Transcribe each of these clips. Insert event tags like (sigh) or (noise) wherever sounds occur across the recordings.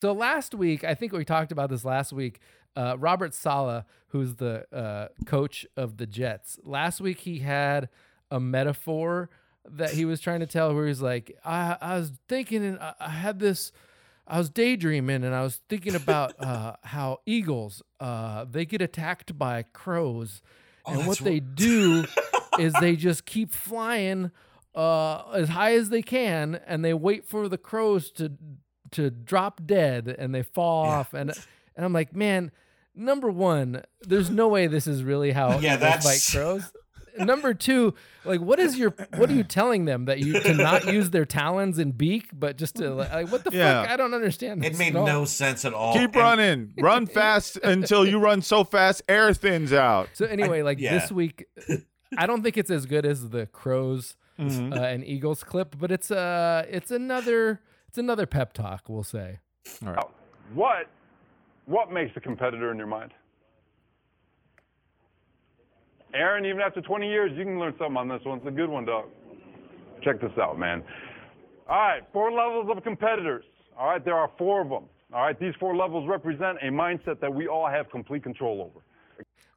So last week, I think we talked about this last week. Uh, Robert Saleh, who's the uh, coach of the Jets, last week he had a metaphor that he was trying to tell where he's like, I, I was thinking and I, I had this, I was daydreaming and I was thinking about (laughs) uh, how eagles, uh, they get attacked by crows. Oh, and what they do (laughs) is they just keep flying uh, as high as they can and they wait for the crows to to drop dead and they fall Yeah. off and and I'm like, man, number one, there's no way this is really how (laughs) Yeah, eagles fight crows. Number two, like, what is your what are you telling them that you cannot use their talons and beak, but just to like, like, what the Yeah. fuck? I don't understand. It made no sense at all. Keep And- running. (laughs) Run fast until you run so fast air thins out. So anyway, like yeah. this week, I don't think it's as good as the crows Mhm. uh, and eagles clip, but it's uh it's another it's another pep talk, we'll say. All right. What what makes a competitor in your mind? Aaron, even after 20 years, you can learn something on this one. It's a good one, dog. Check this out, man. All right, four levels of competitors. All right, there are four of them. All right, these four levels represent a mindset that we all have complete control over.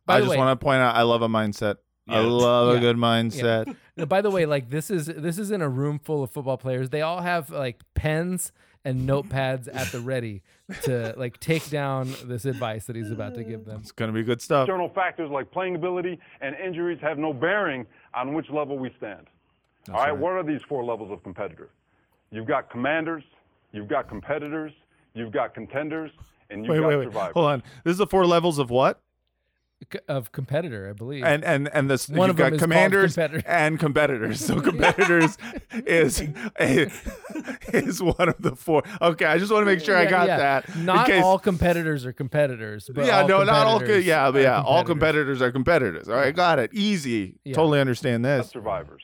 By I just way, want to point out, I love a mindset. I Yeah. love Yeah. a good mindset. (laughs) no, by the way, like this is this is in a room full of football players. They all have like pens and notepads at the ready to like take down this advice that he's about to give them. It's gonna be good stuff. External factors like playing ability and injuries have no bearing on which level we stand. All right, right. what are these four levels of competitor? You've got commanders, you've got competitors, you've got contenders, and you've Wait, got wait, wait. survivors. Hold on. This is the four levels of what? C- Of competitor, I believe. And and and this One you've of them got is commanders competitor. (laughs) and competitors. So (laughs) competitors (laughs) is a, is one of the four. Okay, I just want to make sure I got yeah. that. Not case- all competitors are competitors. But yeah, all no, not all. Co- competitors yeah, but are yeah, all competitors. competitors are competitors. All right, got it. Easy. Yeah. Totally understand this. survivors.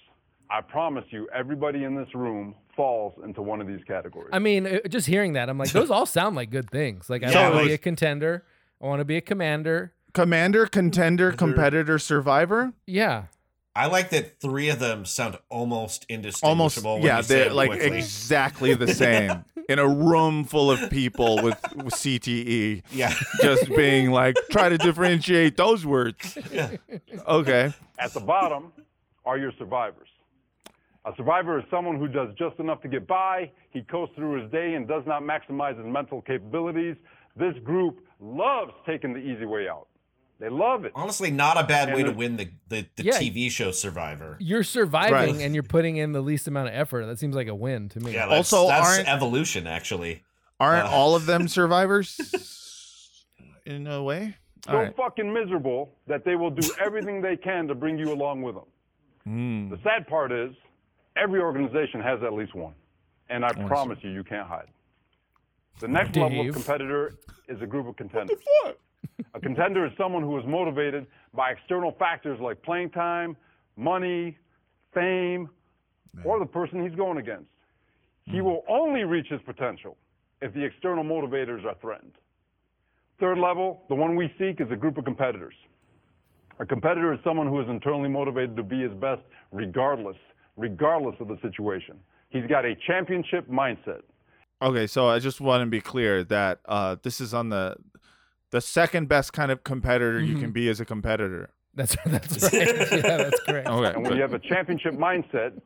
I promise you, everybody in this room falls into one of these categories. I mean, uh, just hearing that, I'm like, those all sound like good things. Like, I Yeah, want to be a contender. I want to be a commander. Commander, contender, competitor, survivor. Yeah. I like that three of them sound almost Almost, indistinguishable. when yeah, you they're them like quickly. exactly the (laughs) same in a room full of people with, with CTE. yeah. Just being like, try to differentiate those words. Yeah. Okay. At the bottom are your survivors. A survivor is someone who does just enough to get by. He coasts through his day and does not maximize his mental capabilities. This group loves taking the easy way out. They love it. Honestly, not a bad way to win the, the, the Yeah. TV show Survivor. You're surviving Right. and you're putting in the least amount of effort. That seems like a win to me. Yeah, that's, Also, that's aren't- evolution, actually. Aren't Uh. all of them (laughs) survivors in a way? So All right. fucking miserable that they will do (laughs) everything they can to bring you along with them. Hmm. The sad part is, every organization has at least one. And I promise you, you can't hide. The next level of competitor is a group of contenders. A contender is someone who is motivated by external factors like playing time, money, fame, or the person he's going against. He will only reach his potential if the external motivators are threatened. Third level, the one we seek, is a group of competitors. A competitor is someone who is internally motivated to be his best regardless, regardless of the situation. He's got a championship mindset. Okay, so I just want to be clear that uh, this is on the the second best kind of competitor you can mm-hmm. be as a competitor. That's (laughs) that's (laughs) right. yeah, that's correct. Okay. And when you have a championship mindset,